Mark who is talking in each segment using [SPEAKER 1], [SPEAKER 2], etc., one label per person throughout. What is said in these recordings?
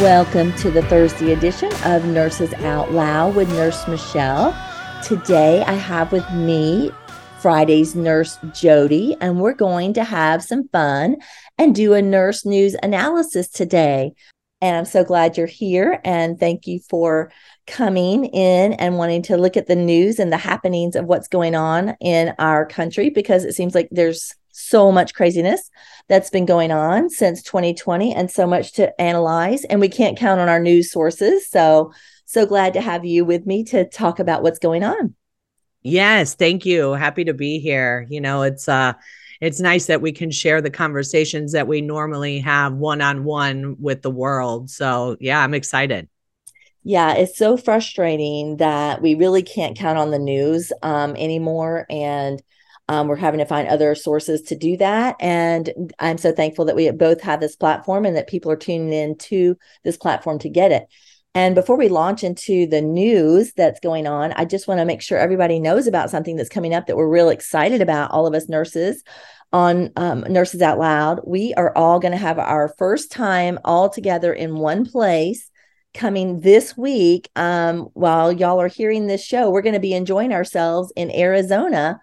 [SPEAKER 1] Welcome to the Thursday edition of Nurses Out Loud with Nurse Michele. Today I have with me Friday's nurse Jodi, and we're going to have some fun and do a nurse news analysis today. And I'm so glad you're here and thank you for coming in and wanting to look at the news and the happenings of what's going on in our country because it seems like there's so much craziness that's been going on since 2020 and so much to analyze and we can't count on our news sources. So so glad to have you with me to talk about what's going on.
[SPEAKER 2] Yes thank you. Happy to be here. You know it's uh it's nice that we can share the conversations that we normally have one on one with the world. So yeah i'm excited.
[SPEAKER 1] Yeah, it's so frustrating that we really can't count on the news um, anymore. And um, we're having to find other sources to do that. And I'm so thankful that we both have this platform and that people are tuning in to this platform to get it. And before we launch into the news that's going on, I just want to make sure everybody knows about something that's coming up that we're real excited about, all of us nurses on um, Nurses Out Loud. We are all going to have our first time all together in one place coming this week. Um, while y'all are hearing this show, we're going to be enjoying ourselves in Arizona.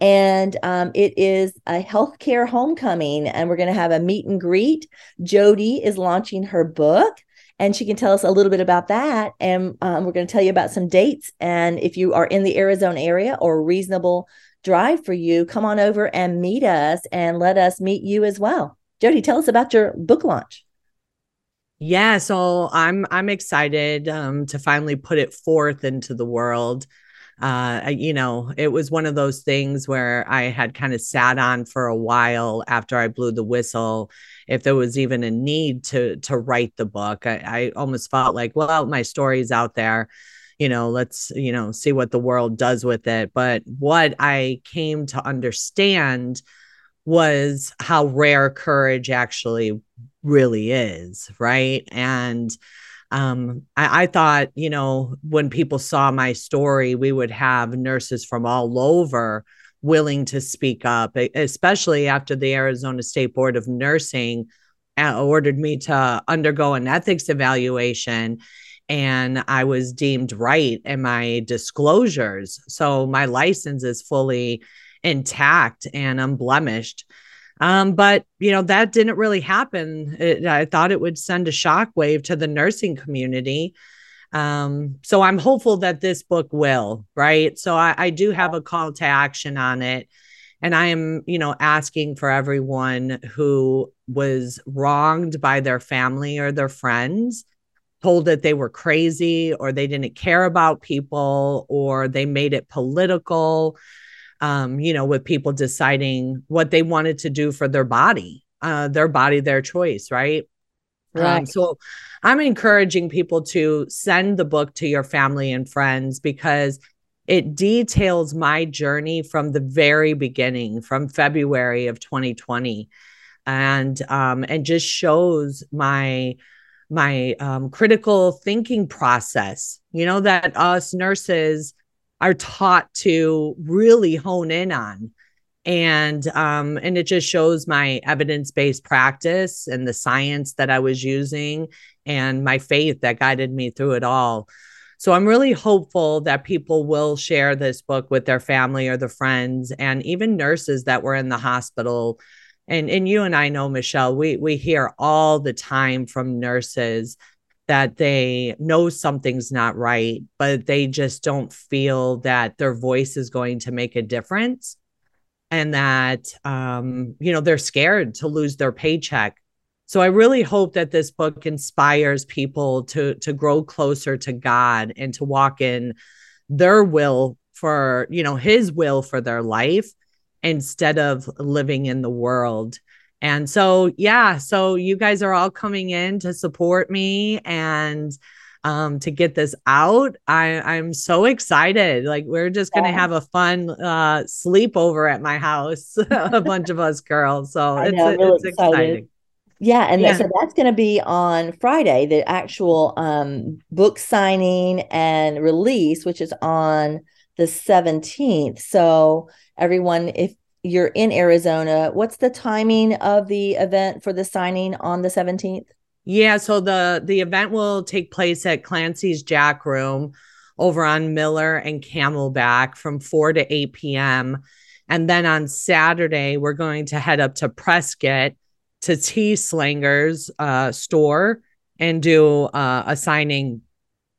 [SPEAKER 1] And um, it is a healthcare homecoming, and we're going to have a meet and greet. Jodi is launching her book, and she can tell us a little bit about that. And um, we're going to tell you about some dates. And if you are in the Arizona area or reasonable drive for you, come on over and meet us and let us meet you as well. Jodi, tell us about your book launch.
[SPEAKER 2] Yeah, so I'm I'm excited um, to finally put it forth into the world. Uh, you know, it was one of those things where I had kind of sat on for a while after I blew the whistle. If there was even a need to to write the book, I, I almost felt like, well, my story's out there. You know, let's you know see what the world does with it. But what I came to understand was how rare courage actually really is, right? And um, I, I, thought, you know, when people saw my story, we would have nurses from all over willing to speak up, especially after the Arizona State Board of Nursing uh, ordered me to undergo an ethics evaluation. And I was deemed right in my disclosures. So my license is fully intact and unblemished. Um, but you know that didn't really happen. It, I thought it would send a shockwave to the nursing community. Um, so I'm hopeful that this book will, right? So I, I do have a call to action on it. And I am, you know, asking for everyone who was wronged by their family or their friends, told that they were crazy or they didn't care about people or they made it political um, you know, with people deciding what they wanted to do for their body, uh, their body, their choice, right? Right. Um, so I'm encouraging people to send the book to your family and friends because it details my journey from the very beginning, from February of 2020, and um, and just shows my my um, critical thinking process. You know that us nurses are taught to really hone in on. And um, and it just shows my evidence-based practice and the science that i was using and my faith that guided me through it all. So i'm really hopeful that people will share this book with their family or their friends and even nurses that were in the hospital. And and you and i know michele we we hear all the time from nurses that they know something's not right, but they just don't feel that their voice is going to make a difference. And that, um, you know, they're scared to lose their paycheck. So I really hope that this book inspires people to to grow closer to God and to walk in their will for, you know, his will for their life instead of living in the world. And so, yeah, so you guys are all coming in to support me and um, to get this out. I, I'm so excited. Like, we're just going to have a fun uh, sleepover at my house, a bunch of us girls. So it's, know, really it's exciting.
[SPEAKER 1] Yeah, and yeah. so that's going to be on Friday, the actual um, book signing and release, which is on the 17th. So everyone, if you're in Arizona, what's the timing of the event for the signing on the 17th?
[SPEAKER 2] Yeah, so the the event will take place at Clancy's Jack Room over on Miller and Camelback from 4 to 8 p.m. And then on Saturday, we're going to head up to Prescott to T Slanger's uh, store and do uh, a signing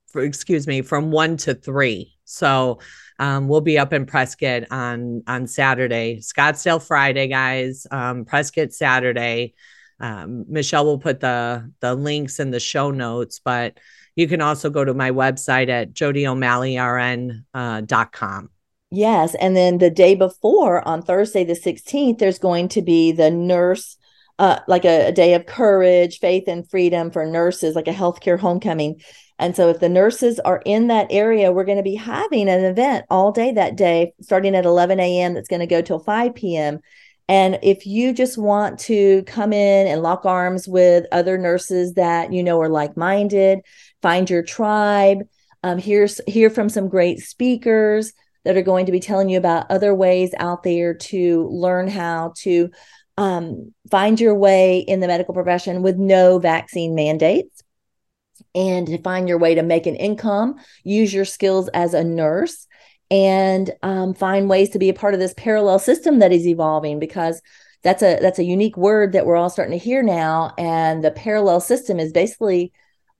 [SPEAKER 2] for, excuse me, from one to three. So um, we'll be up in Prescott on on Saturday, Scottsdale Friday, guys. Um, Prescott Saturday. Um, Michele will put the the links in the show notes, but you can also go to my website at jodiomalleyrn.com. Uh,
[SPEAKER 1] yes, and then the day before on Thursday the 16th, there's going to be the nurse uh, like a, a, day of courage, faith, and freedom for nurses, like a healthcare homecoming. And so, if the nurses are in that area, we're going to be having an event all day that day, starting at 11 a.m., that's going to go till 5 p.m. And if you just want to come in and lock arms with other nurses that you know are like minded, find your tribe, um, hear, hear from some great speakers that are going to be telling you about other ways out there to learn how to um, find your way in the medical profession with no vaccine mandates and to find your way to make an income, use your skills as a nurse, and um, find ways to be a part of this parallel system that is evolving because that's a that's a unique word that we're all starting to hear now and the parallel system is basically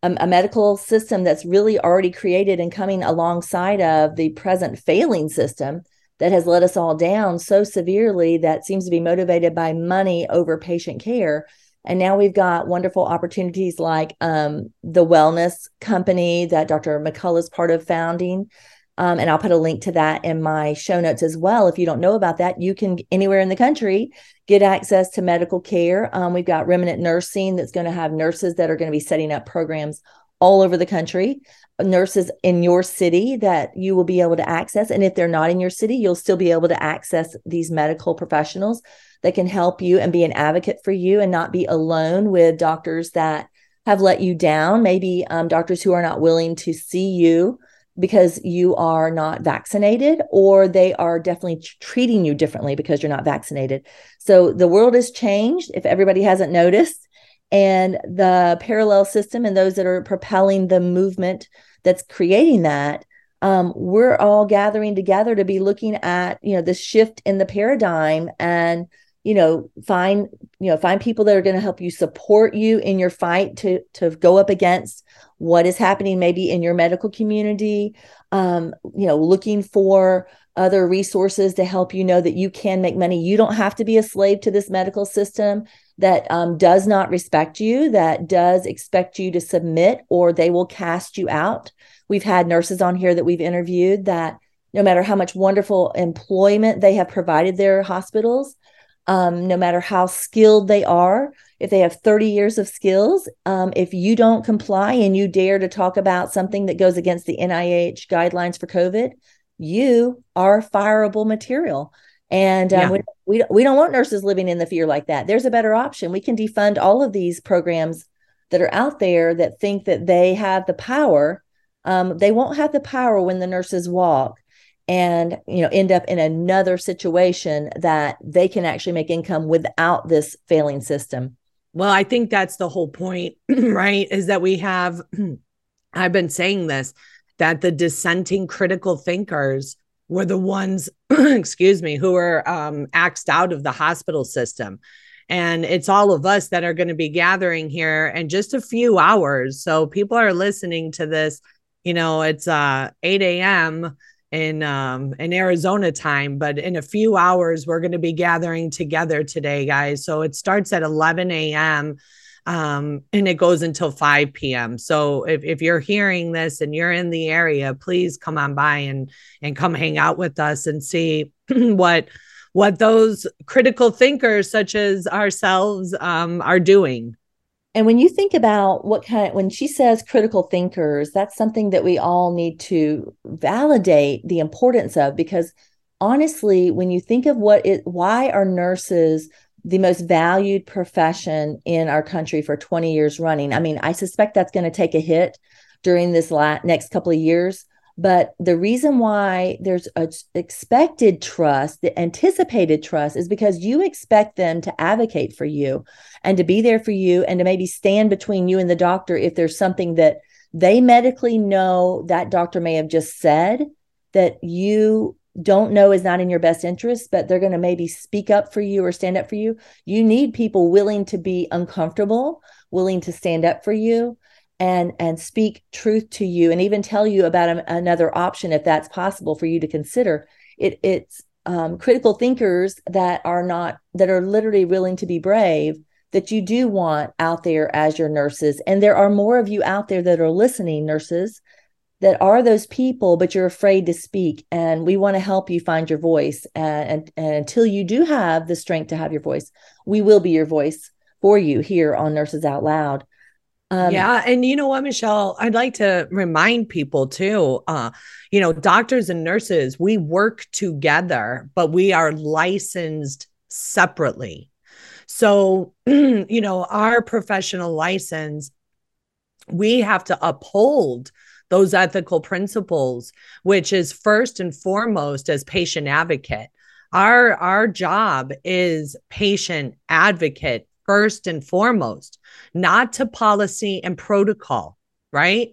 [SPEAKER 1] a, a, medical system that's really already created and coming alongside of the present failing system that has let us all down so severely that seems to be motivated by money over patient care. And now we've got wonderful opportunities like um, the wellness company that Dr. McCullough is part of founding. Um, and I'll put a link to that in my show notes as well. If you don't know about that, you can anywhere in the country get access to medical care. Um, we've got Remnant Nursing that's going to have nurses that are going to be setting up programs all over the country nurses in your city that you will be able to access. And if they're not in your city, you'll still be able to access these medical professionals that can help you and be an advocate for you and not be alone with doctors that have let you down, maybe um, doctors who are not willing to see you because you are not vaccinated, or they are definitely treating you differently because you're not vaccinated. So the world has changed. If everybody hasn't noticed, and the parallel system and those that are propelling the movement that's creating that um, we're all gathering together to be looking at you know the shift in the paradigm and you know find you know find people that are going to help you support you in your fight to to go up against what is happening maybe in your medical community um, you know looking for other resources to help you know that you can make money you don't have to be a slave to this medical system that um, does not respect you, that does expect you to submit, or they will cast you out. We've had nurses on here that we've interviewed that no matter how much wonderful employment they have provided their hospitals, um, no matter how skilled they are, if they have 30 years of skills, um, if you don't comply and you dare to talk about something that goes against the NIH guidelines for COVID, you are fireable material. And um, yeah. we, we, we don't want nurses living in the fear like that. There's a better option. We can defund all of these programs that are out there that think that they have the power. Um, they won't have the power when the nurses walk and you know end up in another situation that they can actually make income without this failing system.
[SPEAKER 2] Well, I think that's the whole point, right? Is that we have I've been saying this that the dissenting critical thinkers were the ones, excuse me, who were um, axed out of the hospital system. And it's all of us that are going to be gathering here in just a few hours. So people are listening to this. You know, it's uh, 8 a.m. in um, in Arizona time, but in a few hours we're going to be gathering together today, guys. So it starts at 11 a.m. um, and it goes until 5 p.m. So if, if you're hearing this and you're in the area, please come on by and and come hang out with us and see what what those critical thinkers such as ourselves um, are doing.
[SPEAKER 1] And when you think about what kind of, when she says critical thinkers, that's something that we all need to validate the importance of because honestly, when you think of what it, why are nurses the most valued profession in our country for 20 years running? I mean, I suspect that's going to take a hit during this la- next couple of years. But the reason why there's a expected trust, the anticipated trust, is because you expect them to advocate for you and to be there for you and to maybe stand between you and the doctor if there's something that they medically know that doctor may have just said that you don't know is not in your best interest, but they're going to maybe speak up for you or stand up for you. You need people willing to be uncomfortable, willing to stand up for you and and speak truth to you and even tell you about a, another option if that's possible for you to consider. It it's um, critical thinkers that are not that are literally willing to be brave that you do want out there as your nurses and there are more of you out there that are listening nurses that are those people, but you're afraid to speak. And we want to help you find your voice. And, and, and, until you do have the strength to have your voice, we will be your voice for you here on Nurses Out Loud.
[SPEAKER 2] Um, yeah. And you know what, Michele, I'd like to remind people too, uh, you know, doctors and nurses, we work together, but we are licensed separately. So, you know, our professional license, we have to uphold those ethical principles, which is first and foremost as patient advocate. Our, our job is patient advocate first and foremost, not to policy and protocol, right?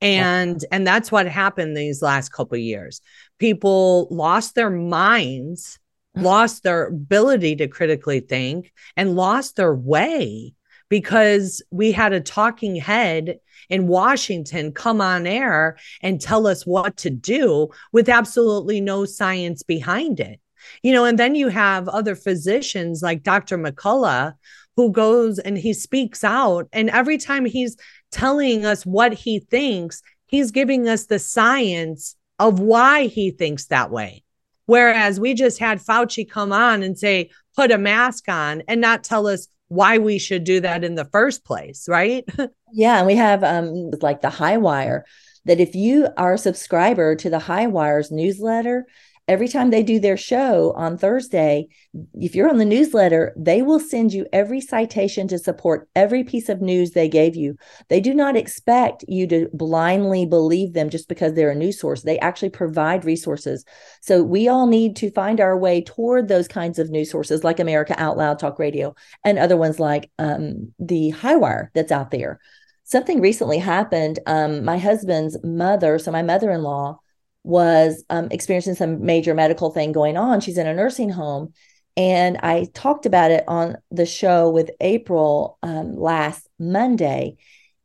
[SPEAKER 2] And yeah. and that's what happened these last couple years. People lost their minds, mm-hmm. lost their ability to critically think, and lost their way because we had a talking head in Washington come on air and tell us what to do with absolutely no science behind it. You know, and then you have other physicians like Dr. McCullough who goes and he speaks out. And every time he's telling us what he thinks, he's giving us the science of why he thinks that way. Whereas we just had Fauci come on and say, put a mask on and not tell us why we should do that in the first place, right?
[SPEAKER 1] yeah. And we have um like the high wire that if you are a subscriber to the high wires newsletter, every time they do their show on Thursday, if you're on the newsletter, they will send you every citation to support every piece of news they gave you. They do not expect you to blindly believe them just because they're a news source. They actually provide resources. So we all need to find our way toward those kinds of news sources like America Out Loud Talk Radio and other ones like um, the Highwire that's out there. Something recently happened. Um, my husband's mother, so my mother in law, was um, experiencing some major medical thing going on. She's in a nursing home. And I talked about it on the show with April um, last Monday.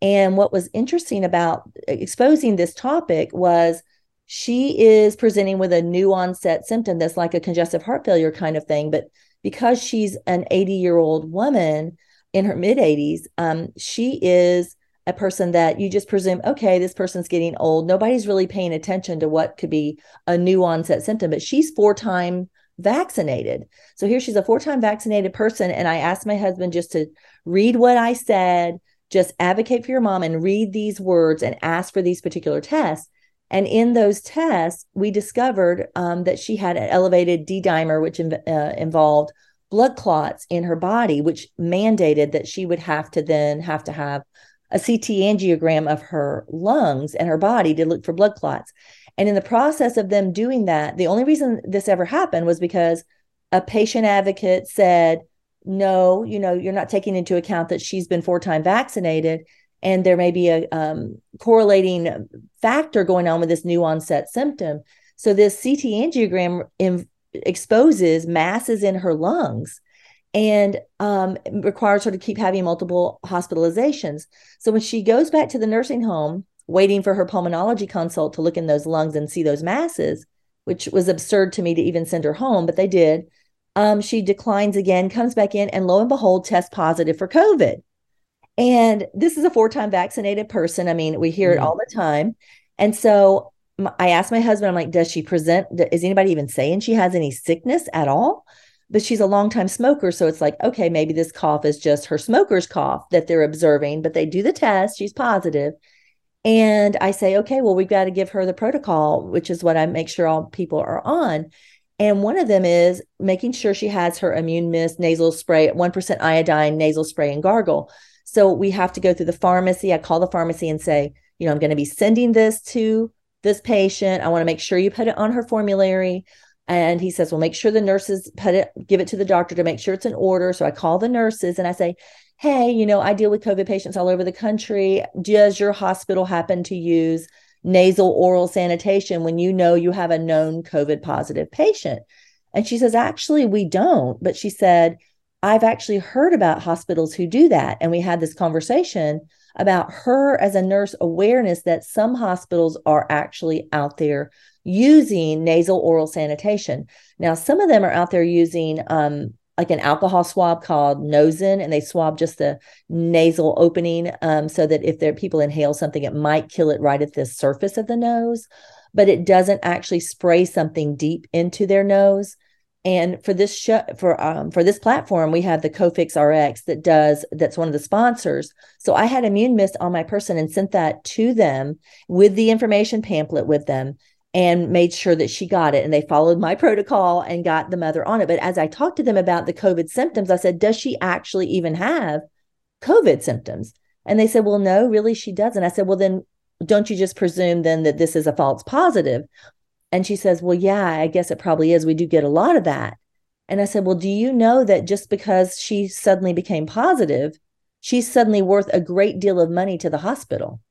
[SPEAKER 1] And what was interesting about exposing this topic was she is presenting with a new onset symptom that's like a congestive heart failure kind of thing. But because she's an 80 year old woman in her mid 80s, um, she is a person that you just presume, okay, this person's getting old. Nobody's really paying attention to what could be a new onset symptom, but she's four time vaccinated. So here she's a four time vaccinated person. And I asked my husband just to read what I said, just advocate for your mom and read these words and ask for these particular tests. And in those tests, we discovered um, that she had an elevated D dimer, which uh, involved blood clots in her body, which mandated that she would have to then have to have a CT angiogram of her lungs and her body to look for blood clots. And in the process of them doing that, the only reason this ever happened was because a patient advocate said, no, you know, you're not taking into account that she's been four time vaccinated and there may be a um, correlating factor going on with this new onset symptom. So this CT angiogram in, exposes masses in her lungs and um, requires her to keep having multiple hospitalizations. So when she goes back to the nursing home, waiting for her pulmonology consult to look in those lungs and see those masses, which was absurd to me to even send her home, but they did. Um, she declines again, comes back in, and lo and behold, tests positive for COVID. And this is a four time vaccinated person. I mean, we hear mm. it all the time. And so I asked my husband, I'm like, does she present? Is anybody even saying she has any sickness at all? But she's a longtime smoker. So it's like, okay, maybe this cough is just her smoker's cough that they're observing, but they do the test. She's positive. And I say, okay, well, we've got to give her the protocol, which is what I make sure all people are on. And one of them is making sure she has her immune mist nasal spray, 1% iodine nasal spray and gargle. So we have to go through the pharmacy. I call the pharmacy and say, you know, I'm going to be sending this to this patient. I want to make sure you put it on her formulary. And he says, well, make sure the nurses put it, give it to the doctor to make sure it's in order. So I call the nurses and I say, hey, you know, I deal with COVID patients all over the country. Does your hospital happen to use nasal oral sanitation when you know you have a known COVID positive patient? And she says, actually, we don't. But she said, I've actually heard about hospitals who do that. And we had this conversation about her as a nurse awareness that some hospitals are actually out there using nasal oral sanitation. Now, some of them are out there using um, like an alcohol swab called Nozin, and they swab just the nasal opening um, so that if there people inhale something, it might kill it right at the surface of the nose, but it doesn't actually spray something deep into their nose. And for this show, for um, for this platform, we have the Cofix RX that does that's one of the sponsors. So I had immune mist on my person and sent that to them with the information pamphlet with them and made sure that she got it. And they followed my protocol and got the mother on it. But as I talked to them about the COVID symptoms, I said, Does she actually even have COVID symptoms? And they said, Well, no, really, she doesn't. I said, Well, then don't you just presume then that this is a false positive? And she says, Well, yeah, I guess it probably is. We do get a lot of that. And I said, Well, do you know that just because she suddenly became positive, she's suddenly worth a great deal of money to the hospital?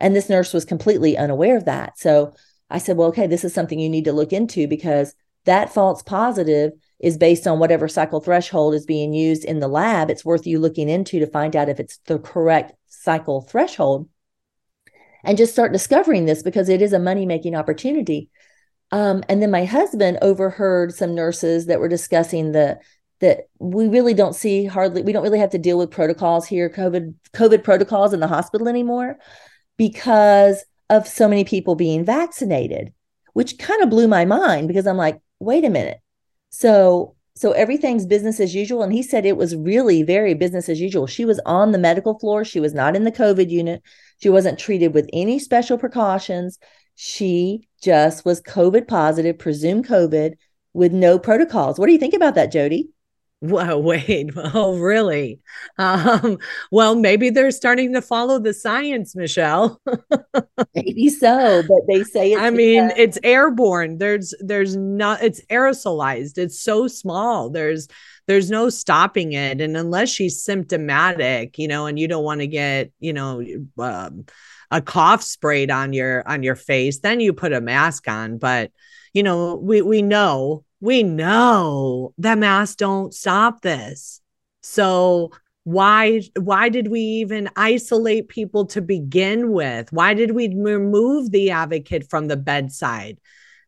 [SPEAKER 1] And this nurse was completely unaware of that. So I said, well, okay, this is something you need to look into because that false positive is based on whatever cycle threshold is being used in the lab. It's worth you looking into to find out if it's the correct cycle threshold and just start discovering this because it is a money making opportunity. Um, and then my husband overheard some nurses that were discussing the that we really don't see hardly we don't really have to deal with protocols here covid covid protocols in the hospital anymore because of so many people being vaccinated, which kind of blew my mind because I'm like, wait a minute. So so everything's business as usual and he said it was really very business as usual. She was on the medical floor, she was not in the COVID unit. She wasn't treated with any special precautions. She just was COVID positive, presumed COVID with no protocols. What do you think about that, Jodi?
[SPEAKER 2] Well, wait. Oh, really? Um, well, maybe they're starting to follow the science, Michele.
[SPEAKER 1] maybe so, but they say
[SPEAKER 2] I mean, it's airborne. There's there's not it's aerosolized. It's so small. There's there's no stopping it. And unless she's symptomatic, you know, and you don't want to get, you know, um, a cough sprayed on your on your face, then you put a mask on. But you know, we we know we know that masks don't stop this. So why why did we even isolate people to begin with? Why did we remove the advocate from the bedside?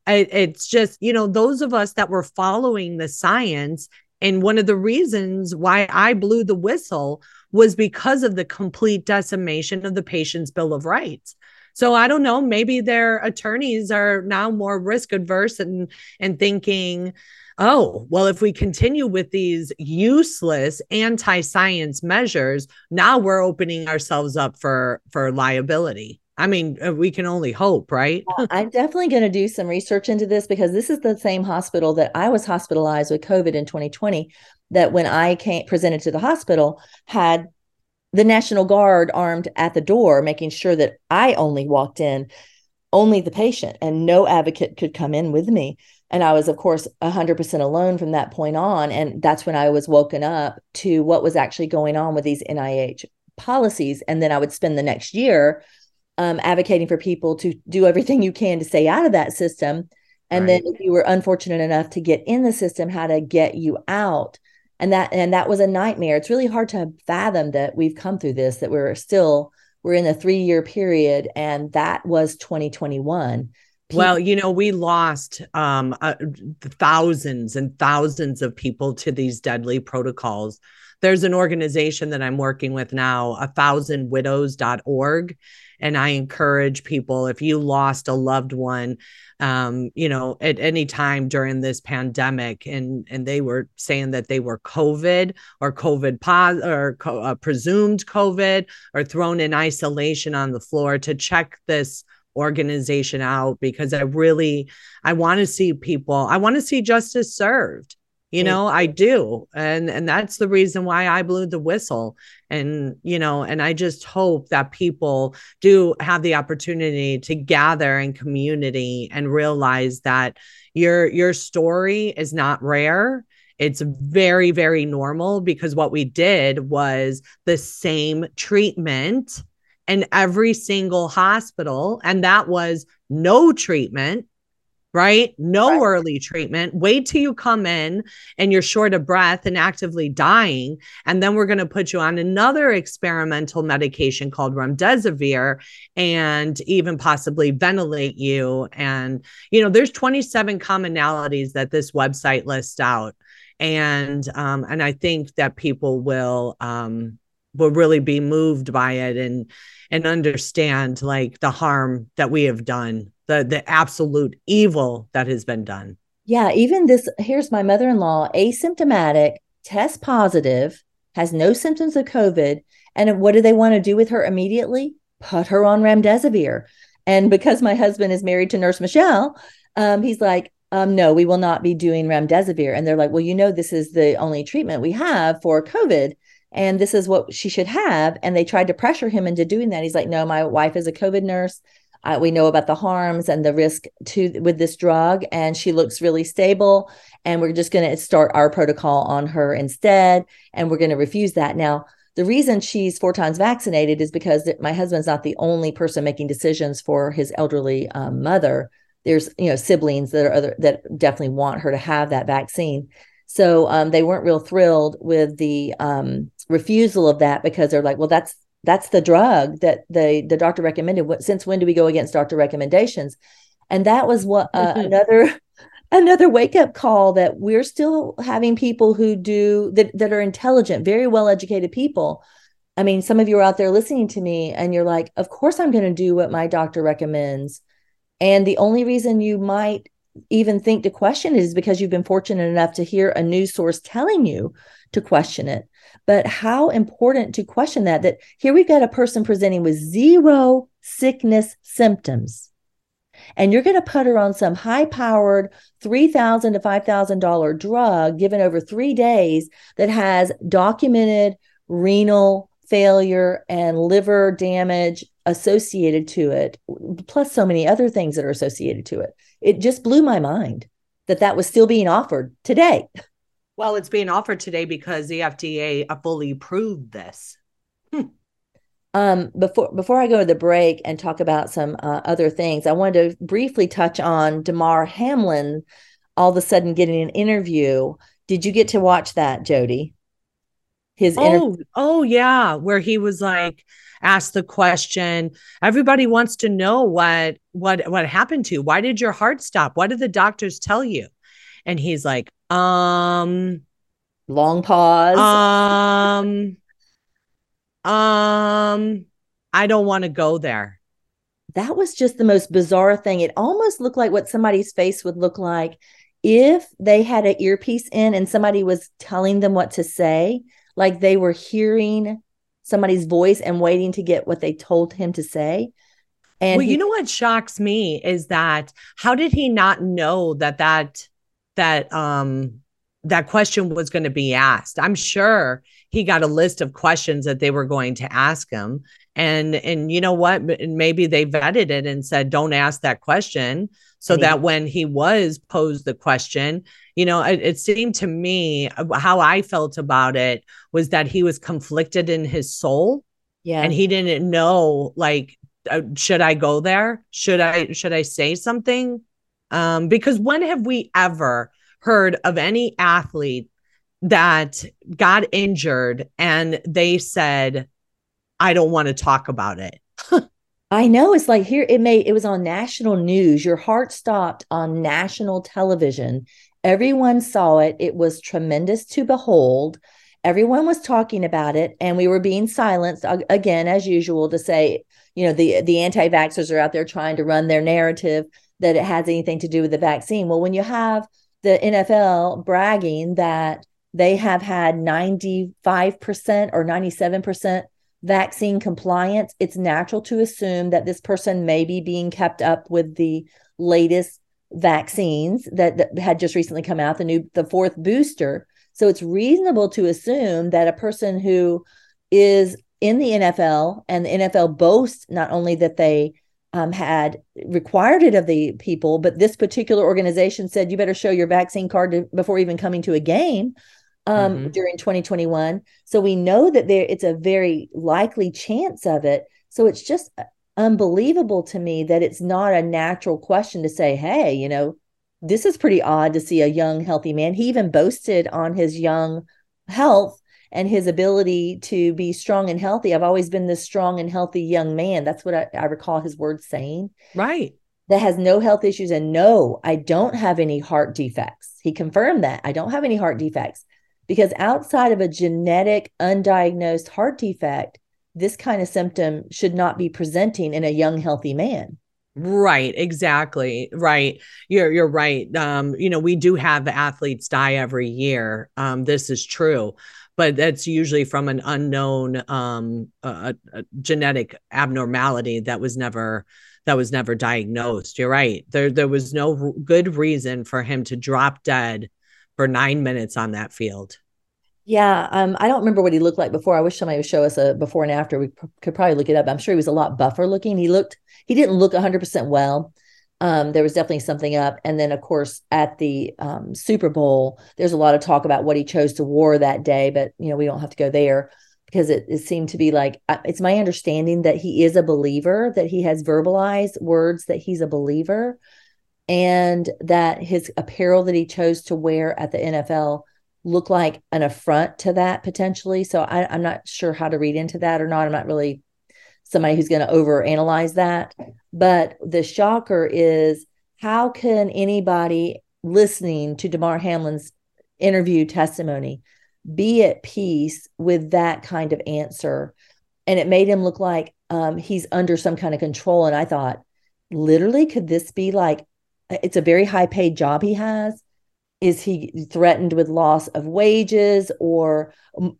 [SPEAKER 2] It, it's just, you know, those of us that were following the science and one of the reasons why I blew the whistle was because of the complete decimation of the patient's bill of rights. So I don't know, maybe their attorneys are now more risk adverse and and thinking, oh, well, if we continue with these useless anti-science measures, now we're opening ourselves up for for liability. I mean, uh, we can only hope, right?
[SPEAKER 1] I'm definitely going to do some research into this because this is the same hospital that I was hospitalized with COVID in 2020. That when I came presented to the hospital, had the National Guard armed at the door, making sure that I only walked in, only the patient, and no advocate could come in with me. And I was, of course, 100% alone from that point on. And that's when I was woken up to what was actually going on with these NIH policies. And then I would spend the next year um, advocating for people to do everything you can to stay out of that system. And right. then if you were unfortunate enough to get in the system, how to get you out and that and that was a nightmare. It's really hard to fathom that we've come through this that we're still we're in a three year period and that was 2021
[SPEAKER 2] well you know we lost um uh, thousands and thousands of people to these deadly protocols there's an organization that I'm working with now, a thousandwidows.org. And I encourage people if you lost a loved one, um, you know, at any time during this pandemic, and and they were saying that they were COVID or COVID pos or co- uh, presumed COVID or thrown in isolation on the floor to check this organization out because I really I want to see people, I want to see justice served you know i do. And and that's the reason why i blew the whistle. And you know and i just hope that people do have the opportunity to gather in community and realize that your your story is not rare. It's very very normal because what we did was the same treatment in every single hospital and that was no treatment right? No right. early treatment. Wait till you come in and you're short of breath and actively dying. And then we're going to put you on another experimental medication called remdesivir and even possibly ventilate you. And, you know, there's 27 commonalities that this website lists out. And um, and I think that people will um will really be moved by it and and understand like the harm that we have done the the absolute evil that has been done.
[SPEAKER 1] Yeah, even this here's my mother-in-law, asymptomatic, test positive, has no symptoms of COVID, and what do they want to do with her immediately? Put her on remdesivir. And because my husband is married to Nurse Michele, um, he's like, um, no, we will not be doing remdesivir. And they're like, well, you know, this is the only treatment we have for COVID. And this is what she should have. And they tried to pressure him into doing that. He's like, no, my wife is a COVID nurse. Uh, we know about the harms and the risk to with this drug, and she looks really stable. And we're just going to start our protocol on her instead, and we're going to refuse that now. The reason she's four times vaccinated is because my husband's not the only person making decisions for his elderly um, mother. There's you know siblings that are other that definitely want her to have that vaccine. So um, they weren't real thrilled with the um, refusal of that because they're like, well, that's that's the drug that the the doctor recommended. What since when do we go against doctor recommendations? And that was what uh, another another wake up call that we're still having people who do that that are intelligent very well educated people. I mean some of you are out there listening to me and you're like of course i'm going to do what my doctor recommends. And the only reason you might even think to question it is because you've been fortunate enough to hear a news source telling you to question it. But how important to question that that here we've got a person presenting with zero sickness symptoms. And you're going to put her on some high powered $3000 to $5000 drug given over 3 days that has documented renal failure and liver damage associated to it plus so many other things that are associated to it it just blew my mind that that was still being offered today
[SPEAKER 2] well, it's being offered today because the FDA fully approved this.
[SPEAKER 1] Hmm. Um, before before I go to the break and talk about some uh, other things, I wanted to briefly touch on Damar Hamlin. All of a sudden, getting an interview. Did you get to watch that, Jodi?
[SPEAKER 2] His oh oh yeah, where he was like asked the question. Everybody wants to know what what what happened to you. Why did your heart stop? What did the doctors tell you? And he's like, um,
[SPEAKER 1] long pause.
[SPEAKER 2] Um, um, I don't want to go there.
[SPEAKER 1] That was just the most bizarre thing. It almost looked like what somebody's face would look like if they had an earpiece in and somebody was telling them what to say, like they were hearing somebody's voice and waiting to get what they told him to say.
[SPEAKER 2] And well, he- you know what shocks me is that how did he not know that that that um that question was going to be asked. I'm sure he got a list of questions that they were going to ask him. And and you know what? Maybe they vetted it and said, don't ask that question. So that when he was posed the question, you know, it, it seemed to me uh, how I felt about it was that he was conflicted in his soul. Yeah. And he didn't know like uh, should I go there? Should I should I say something? Um, because when have we ever heard of any athlete that got injured and they said, I don't want to talk about it?
[SPEAKER 1] I know it's like here it may it was on national news. Your heart stopped on national television. Everyone saw it. It was tremendous to behold. everyone was talking about it and we were being silenced again as usual to say you know the the anti-vaxxers are out there trying to run their narrative that it has anything to do with the vaccine well when you have the NFL bragging that they have had 95% or 97% vaccine compliance it's natural to assume that this person may be being kept up with the latest vaccines that, that had just recently come out the new the fourth booster. So it's reasonable to assume that a person who is in the NFL and the NFL boasts not only that they um, had required it of the people, but this particular organization said you better show your vaccine card to, before even coming to a game um, mm-hmm. during 2021. So we know that there it's a very likely chance of it. So it's just unbelievable to me that it's not a natural question to say, hey, you know, this is pretty odd to see a young, healthy man. He even boasted on his young health and his ability to be strong and healthy. I've always been this strong and healthy young man. That's what I, I recall his words saying.
[SPEAKER 2] Right.
[SPEAKER 1] That has no health issues. And no, I don't have any heart defects. He confirmed that I don't have any heart defects because outside of a genetic undiagnosed heart defect, this kind of symptom should not be presenting in a young, healthy man.
[SPEAKER 2] Right, exactly. Right. You're you're right. Um, you know, we do have athletes die every year. Um, this is true, but that's usually from an unknown um genetic abnormality that was never that was never diagnosed. You're right. There there was no good reason for him to drop dead for 9 minutes on that field.
[SPEAKER 1] Yeah, um, I don't remember what he looked like before. I wish somebody would show us a before and after. We p- could probably look it up. I'm sure he was a lot buffer looking. He looked, he didn't look 100% well. Um, there was definitely something up. And then, of course, at the um, Super Bowl, there's a lot of talk about what he chose to wear that day, but you know we don't have to go there because it, it seemed to be like it's my understanding that he is a believer, that he has verbalized words that he's a believer, and that his apparel that he chose to wear at the NFL looked like an affront to that potentially. So I, I'm not sure how to read into that or not. I'm not really somebody who's going to overanalyze that. But the shocker is how can anybody listening to Damar Hamlin's interview testimony be at peace with that kind of answer? And it made him look like um, he's under some kind of control. And I thought, literally, could this be like it's a very high paid job he has? is he threatened with loss of wages or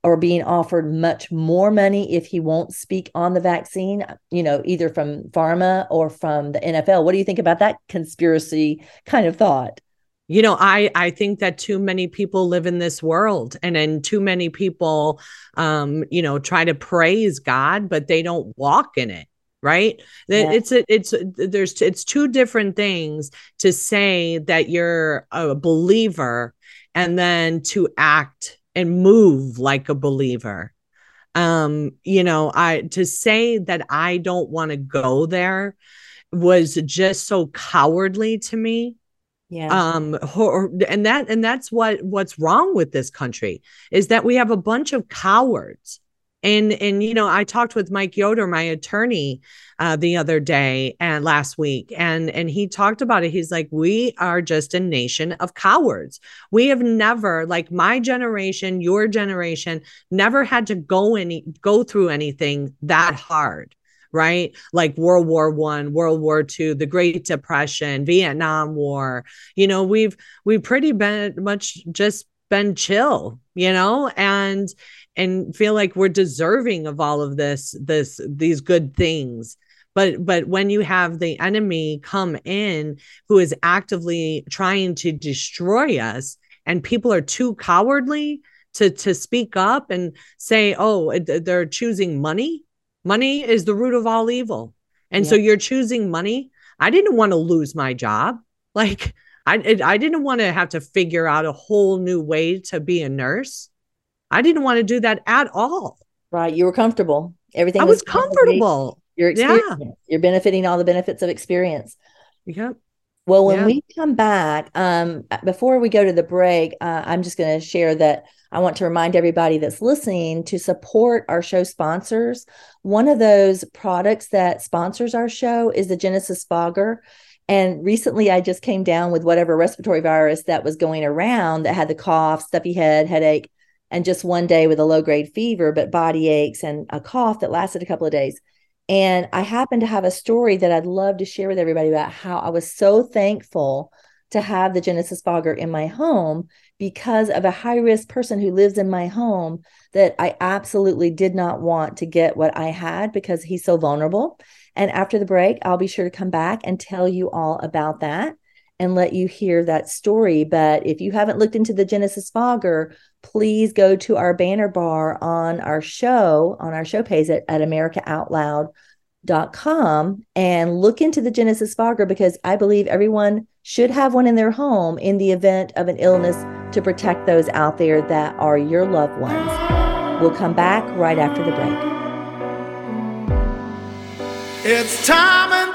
[SPEAKER 1] or being offered much more money if he won't speak on the vaccine you know either from pharma or from the NFL what do you think about that conspiracy kind of thought?
[SPEAKER 2] You know i i think that too many people live in this world and then too many people um you know try to praise god but they don't walk in it right? Yeah. it's a, it's there's it's two different things to say that you're a believer and then to act and move like a believer. Um you know i to say that i don't want to go there was just so cowardly to me.
[SPEAKER 1] Yeah.
[SPEAKER 2] Um and that and that's what what's wrong with this country is that we have a bunch of cowards and and you know i talked with mike yoder my attorney uh, the other day and last week and and he talked about it. He's like we are just a nation of cowards. We have never like my generation your generation never had to go any go through anything that hard right? Like world war one world war two the great depression vietnam war. You know we've we've pretty been much just been chill you know? And and feel like we're deserving of all of this this these good things. But but when you have the enemy come in who is actively trying to destroy us and people are too cowardly to to speak up and say oh uh, they're choosing money. Money is the root of all evil. And yeah. so you're choosing money. I didn't want to lose my job. Like i i didn't want to have to figure out a whole new way to be a nurse I didn't want to do that at all.
[SPEAKER 1] Right. You were comfortable. Everything
[SPEAKER 2] I was, was comfortable.
[SPEAKER 1] Your experience. Yeah. You're benefiting all the benefits of experience.
[SPEAKER 2] Yep.
[SPEAKER 1] Well, when yeah. we come back, um, before we go to the break, uh, I'm just going to share that I want to remind everybody that's listening to support our show sponsors. One of those products that sponsors our show is the Genesis Fogger. And recently, I just came down with whatever respiratory virus that was going around that had the cough, stuffy head, headache, and just one day with a low grade fever, but body aches and a cough that lasted a couple of days. And I happen to have a story that I'd love to share with everybody about how I was so thankful to have the Genesis fogger in my home because of a high risk person who lives in my home that I absolutely did not want to get what I had because he's so vulnerable. And after the break, I'll be sure to come back and tell you all about that and let you hear that story. But if you haven't looked into the Genesis Fogger, please go to our banner bar on our show, on our show page at, at americaoutloud.com and look into the Genesis Fogger because I believe everyone should have one in their home in the event of an illness to protect those out there that are your loved ones. We'll come back right after the break.
[SPEAKER 3] It's time and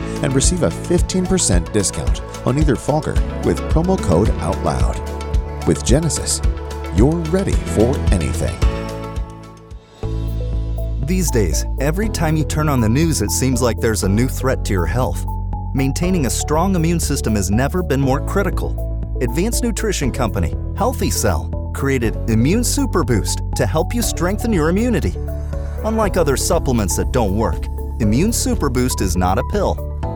[SPEAKER 4] and receive a 15% discount on either fogger with promo code OUTLOUD. With Genesis, you're ready for anything.
[SPEAKER 5] These days, every time you turn on the news, it seems like there's a new threat to your health. Maintaining a strong immune system has never been more critical. Advanced nutrition company, Healthy Cell, created Immune Super Boost to help you strengthen your immunity. Unlike other supplements that don't work, Immune Super Boost is not a pill.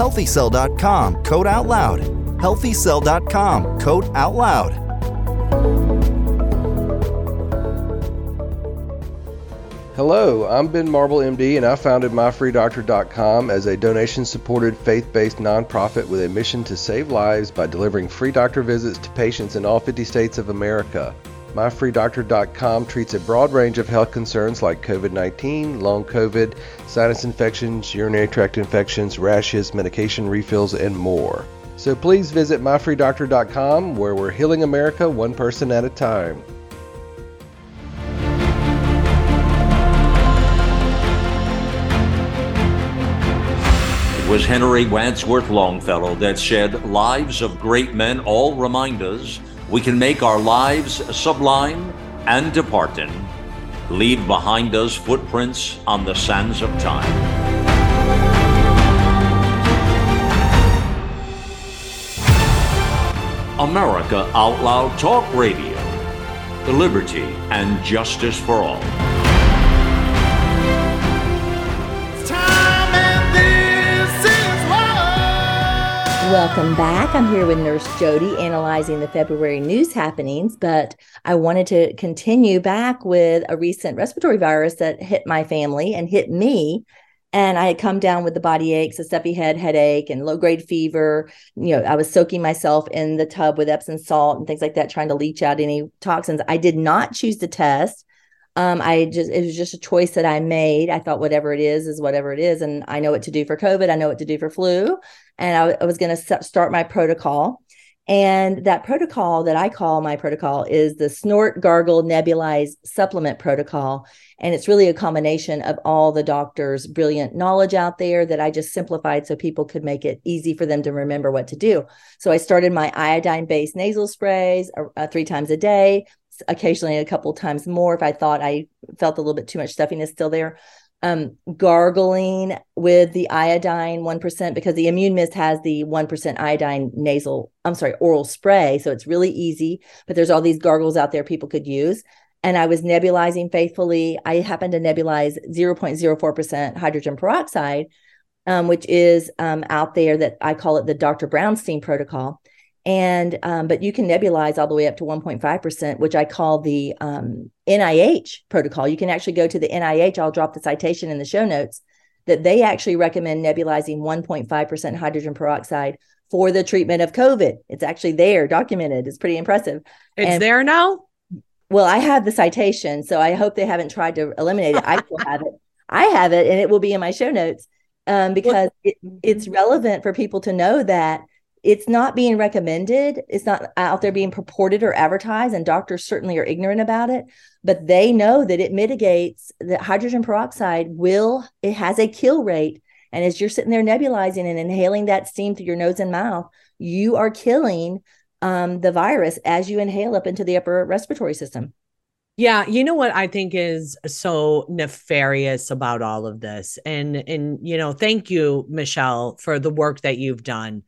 [SPEAKER 5] Healthycell.com code out loud. Healthycell.com code out loud.
[SPEAKER 6] Hello, I'm Ben Marble, MD, and I founded MyFreeDoctor.com as a donation supported faith based nonprofit with a mission to save lives by delivering free doctor visits to patients in all 50 states of America. MyFreeDoctor.com treats a broad range of health concerns like COVID 19, long COVID, sinus infections, urinary tract infections, rashes, medication refills, and more. So please visit MyFreeDoctor.com where we're healing America one person at a time.
[SPEAKER 7] It was Henry Wadsworth Longfellow that said, Lives of great men all remind us we can make our lives sublime and departing, leave behind us footprints on the sands of time. America Out Loud Talk Radio, the liberty and justice for all.
[SPEAKER 1] Welcome back. I'm here with Nurse Jodi analyzing the February news happenings, but I wanted to continue back with a recent respiratory virus that hit my family and hit me. And I had come down with the body aches, a stuffy head, headache, and low grade fever. You know, I was soaking myself in the tub with Epsom salt and things like that, trying to leach out any toxins. I did not choose to test. Um, I just it was just a choice that I made. I thought whatever it is is whatever it is, and I know what to do for COVID. I know what to do for flu, and I, I was going to start my protocol. And that protocol that I call my protocol is the snort, gargle, nebulize supplement protocol. And it's really a combination of all the doctors' brilliant knowledge out there that I just simplified so people could make it easy for them to remember what to do. So I started my iodine based nasal sprays uh, three times a day, occasionally a couple times more if I thought I felt a little bit too much stuffiness still there. Um, gargling with the iodine 1% because the immune mist has the 1% iodine nasal, I'm sorry, oral spray. So it's really easy, but there's all these gargles out there people could use. And I was nebulizing faithfully. I happened to nebulize 0.04% hydrogen peroxide, um, which is um, out there that I call it the Dr. Brownstein protocol. And um, but you can nebulize all the way up to 1.5%, which I call the um, NIH protocol. You can actually go to the NIH. I'll drop the citation in the show notes that they actually recommend nebulizing 1.5% hydrogen peroxide for the treatment of COVID. It's actually there, documented. It's pretty impressive.
[SPEAKER 2] It's and, there now.
[SPEAKER 1] Well, I have the citation, so I hope they haven't tried to eliminate it. I still have it. I have it, and it will be in my show notes um, because it, it's relevant for people to know that it's not being recommended. It's not out there being purported or advertised, and doctors certainly are ignorant about it. But they know that it mitigates that hydrogen peroxide will it has a kill rate. And as you're sitting there nebulizing and inhaling that steam through your nose and mouth, you are killing um, the virus as you inhale up into the upper respiratory system.
[SPEAKER 2] Yeah, you know what I think is so nefarious about all of this, and and you know, thank you, Michele, for the work that you've done.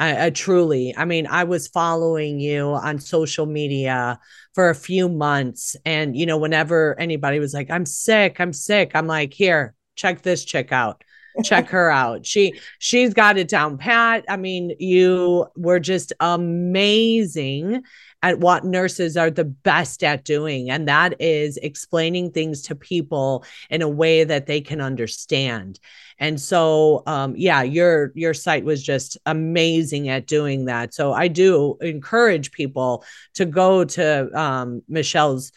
[SPEAKER 2] I, I, truly, I mean, I was following you on social media for a few months, and you know, whenever anybody was like, "I'm sick, I'm sick," I'm like, "Here, check this chick out." check her out she she's got it down pat i mean you were just amazing at what nurses are the best at doing, and that is explaining things to people in a way that they can understand. And so, um, yeah, your your site was just amazing at doing that. So I do encourage people to go to um, Michele's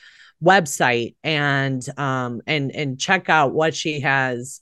[SPEAKER 2] website and um and and check out what she has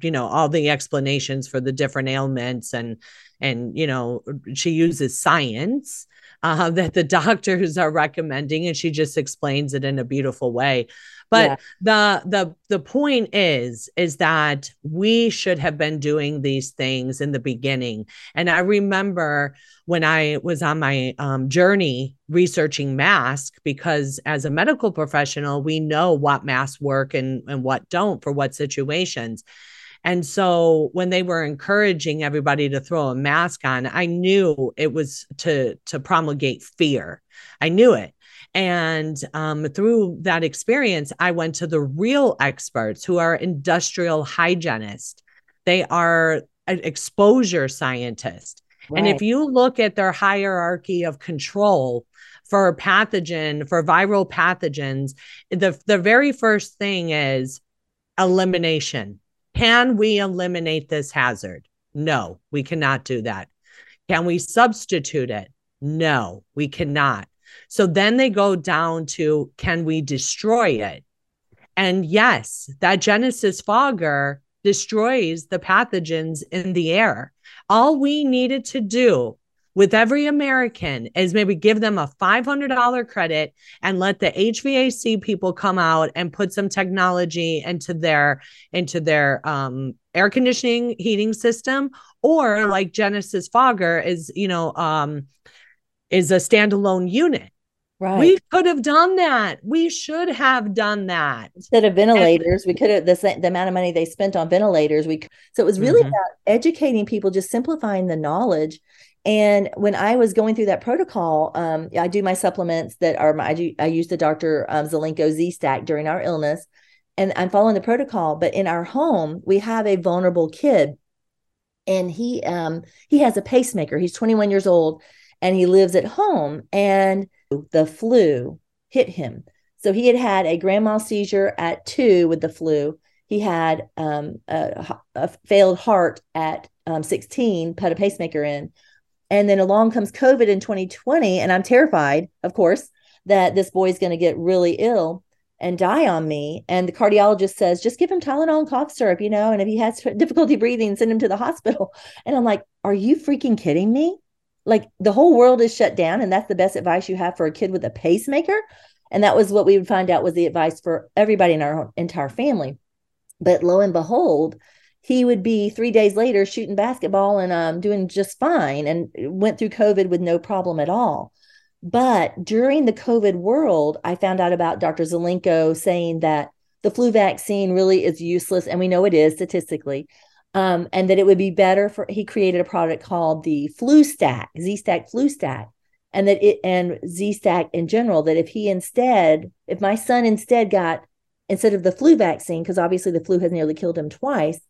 [SPEAKER 2] you know all the explanations for the different ailments and and you know she uses science uh, that the doctors are recommending, and she just explains it in a beautiful way. But yeah. the the the point is is that we should have been doing these things in the beginning. And I remember when I was on my um, journey researching mask, because as a medical professional, we know what masks work and and what don't for what situations. And so when they were encouraging everybody to throw a mask on, I knew it was to to promulgate fear. I knew it. And um, through that experience, I went to the real experts who are industrial hygienists. They are an exposure scientists. Right. And if you look at their hierarchy of control for pathogen, for viral pathogens, the, the very first thing is elimination. Can we eliminate this hazard? No, we cannot do that. Can we substitute it? No, we cannot. So then they go down to can we destroy it? And yes, that Genesis fogger destroys the pathogens in the air. All we needed to do with every American is maybe give them a $500 credit and let the HVAC people come out and put some technology into their into their um, air conditioning heating system or like Genesis Fogger is you know um, is a standalone unit. Right. We could have done that. We should have done that.
[SPEAKER 1] Instead of ventilators, and, we could have the, the amount of money they spent on ventilators. We so it was really mm-hmm. about educating people, just simplifying the knowledge and when I was going through that protocol, um, I do my supplements that are I do I use the Dr. Um, Zelenko Z Stack during our illness, and I'm following the protocol. But in our home, we have a vulnerable kid, and he um he has a pacemaker. He's 21 years old, and he lives at home. And the flu hit him, so he had had a grand mal seizure at two with the flu. He had um, a, a failed heart at um, 16, put a pacemaker in and then along comes COVID in 2020. And I'm terrified, of course, that this boy's going to get really ill and die on me. And the cardiologist says, just give him Tylenol and cough syrup, you know, and if he has difficulty breathing, send him to the hospital. And I'm like, are you freaking kidding me? Like the whole world is shut down. And that's the best advice you have for a kid with a pacemaker. And that was what we would find out was the advice for everybody in our entire family. But lo and behold, he would be three days later shooting basketball and um, doing just fine and went through COVID with no problem at all. But during the COVID world, I found out about Dr. Zelenko saying that the flu vaccine really is useless, and we know it is statistically, um, and that it would be better for. He created a product called the Flu Stack, Z Stack Flu Stack, and that it and Z Stack in general. That if he instead, if my son instead got instead of the flu vaccine, because obviously the flu has nearly killed him twice,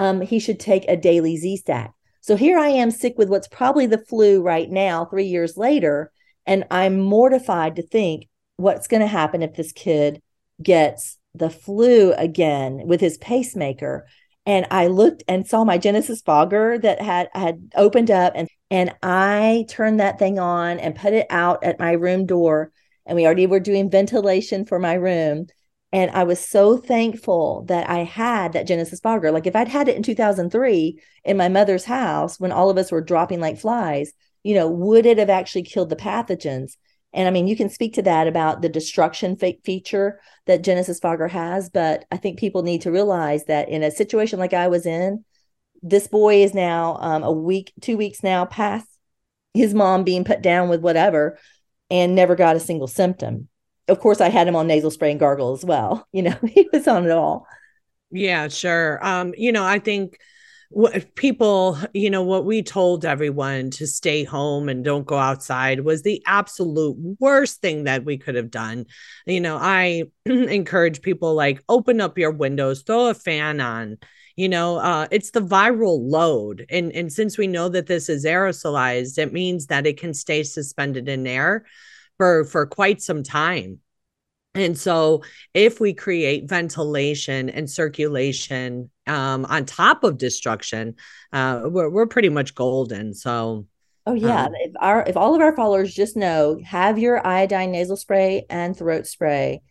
[SPEAKER 1] um, he should take a daily Z stack. So here I am sick with what's probably the flu right now, three years later. And I'm mortified to think what's going to happen if this kid gets the flu again with his pacemaker. And I looked and saw my Genesis fogger that had had opened up and and I turned that thing on and put it out at my room door. And we already were doing ventilation for my room. And I was so thankful that I had that Genesis fogger. Like if I'd had it in 2003 in my mother's house when all of us were dropping like flies, you know, would it have actually killed the pathogens? And I mean, you can speak to that about the destruction feature that Genesis fogger has, but I think people need to realize that in a situation like I was in, this boy is now um, a week, two weeks now past his mom being put down with whatever and never got a single symptom of course, I had him on nasal spray and gargle as well. You know, he was on it all.
[SPEAKER 2] Yeah, sure. Um, you know, I think what people, you know, what we told everyone to stay home and don't go outside was the absolute worst thing that we could have done. You know, I encourage people like open up your windows, throw a fan on. You know, uh, it's the viral load, and and since we know that this is aerosolized, it means that it can stay suspended in air for for quite some time. And so if we create ventilation and circulation um, on top of destruction uh, we're, we're pretty much golden. So
[SPEAKER 1] oh yeah. um, if our if all of our followers just know have your iodine nasal spray and throat spray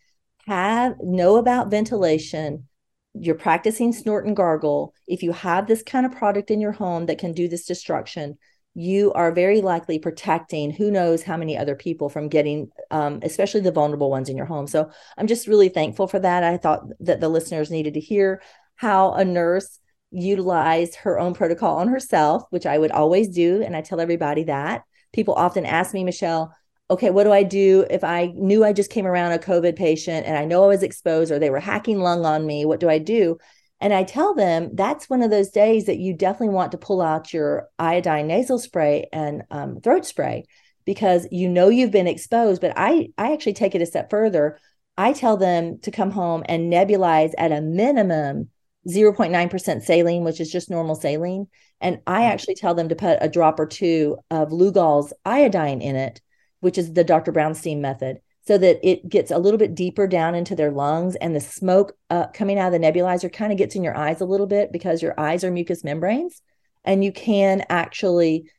[SPEAKER 1] have know about ventilation you're practicing snort and gargle. If you have this kind of product in your home that can do this destruction you are very likely protecting who knows how many other people from getting um, especially the vulnerable ones in your home. So i'm just really thankful for that. I thought that the listeners needed to hear how a nurse utilized her own protocol on herself which i would always do and i tell everybody that. People often ask me michele okay what do i do if i knew i just came around a covid patient and i know i was exposed or they were hacking lung on me? What do i do and I tell them that's one of those days that you definitely want to pull out your iodine nasal spray and um, throat spray because you know you've been exposed. But I, I actually take it a step further. I tell them to come home and nebulize at a minimum 0.9% saline, which is just normal saline. And I mm-hmm. actually tell them to put a drop or two of Lugol's iodine in it, which is the Dr. Brownstein method so that it gets a little bit deeper down into their lungs and the smoke uh, coming out of the nebulizer kind of gets in your eyes a little bit because your eyes are mucous membranes and you can actually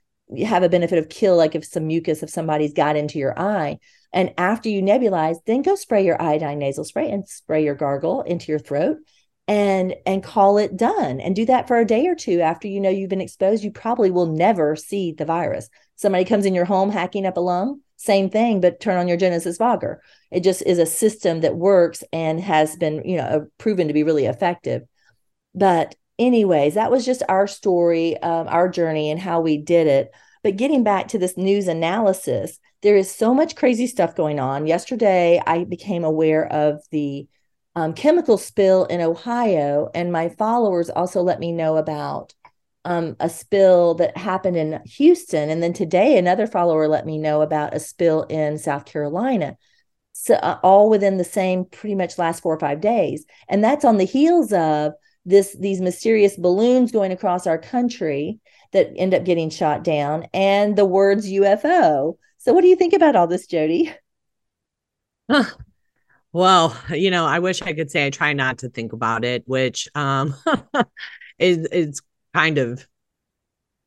[SPEAKER 1] have a benefit of kill like if some mucus if somebody's got into your eye. And after you nebulize then go spray your iodine nasal spray and spray your gargle into your throat and and call it done and do that for a day or two. After you know you've been exposed you probably will never see the virus somebody comes in your home hacking up a lung same thing, but turn on your Genesis Fogger. It just is a system that works and has been, you know, proven to be really effective. But, anyways, that was just our story, um, our journey, and how we did it. But getting back to this news analysis, there is so much crazy stuff going on. Yesterday, I became aware of the um, chemical spill in Ohio, and my followers also let me know about um, a spill that happened in Houston. And then today, another follower let me know about a spill in South Carolina. So, uh, all within the same pretty much last four or five days. And that's on the heels of this these mysterious balloons going across our country that end up getting shot down and the words UFO. So, what do you think about all this, Jodi?
[SPEAKER 2] Huh. Well, you know, I wish I could say I try not to think about it, which um is is kind of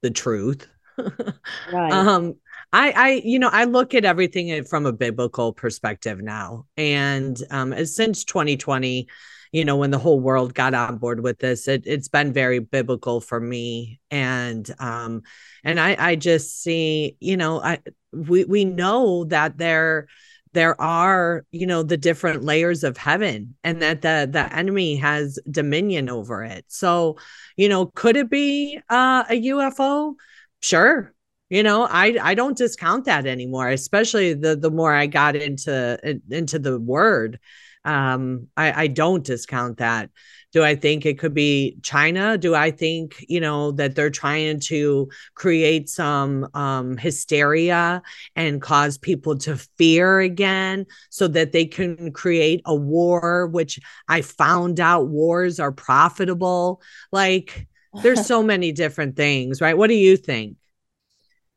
[SPEAKER 2] the truth. right. Um, I, I, you know, I look at everything from a biblical perspective now, and um, since 2020, you know, when the whole world got on board with this, it, it's been very biblical for me, and um, and I, I just see, you know, I we we know that there there are you know the different layers of heaven and that the the enemy has dominion over it. So you know could it be uh, a ufo sure. You know i i don't discount that anymore especially the the more i got into into the word. Um i i don't discount that do I think it could be China? Do I think, you know, that they're trying to create some um, hysteria and cause people to fear again so that they can create a war, which I found out wars are profitable? Like, there's so many different things, right? What do you think?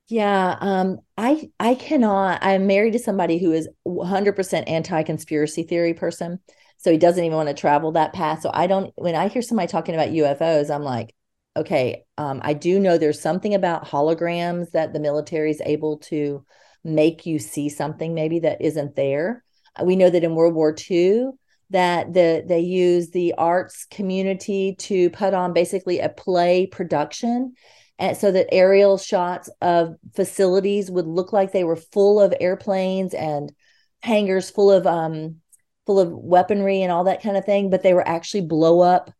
[SPEAKER 1] Yeah, um, I I cannot. I'm married to somebody who is 100% anti-conspiracy theory person, so he doesn't even want to travel that path. So I don't. When I hear somebody talking about UFOs, I'm like, okay. Um, I do know there's something about holograms that the military is able to make you see something maybe that isn't there. We know that in World War II that the they use the arts community to put on basically a play production and so that aerial shots of facilities would look like they were full of airplanes and hangars full of um full of weaponry and all that kind of thing but they were actually blow up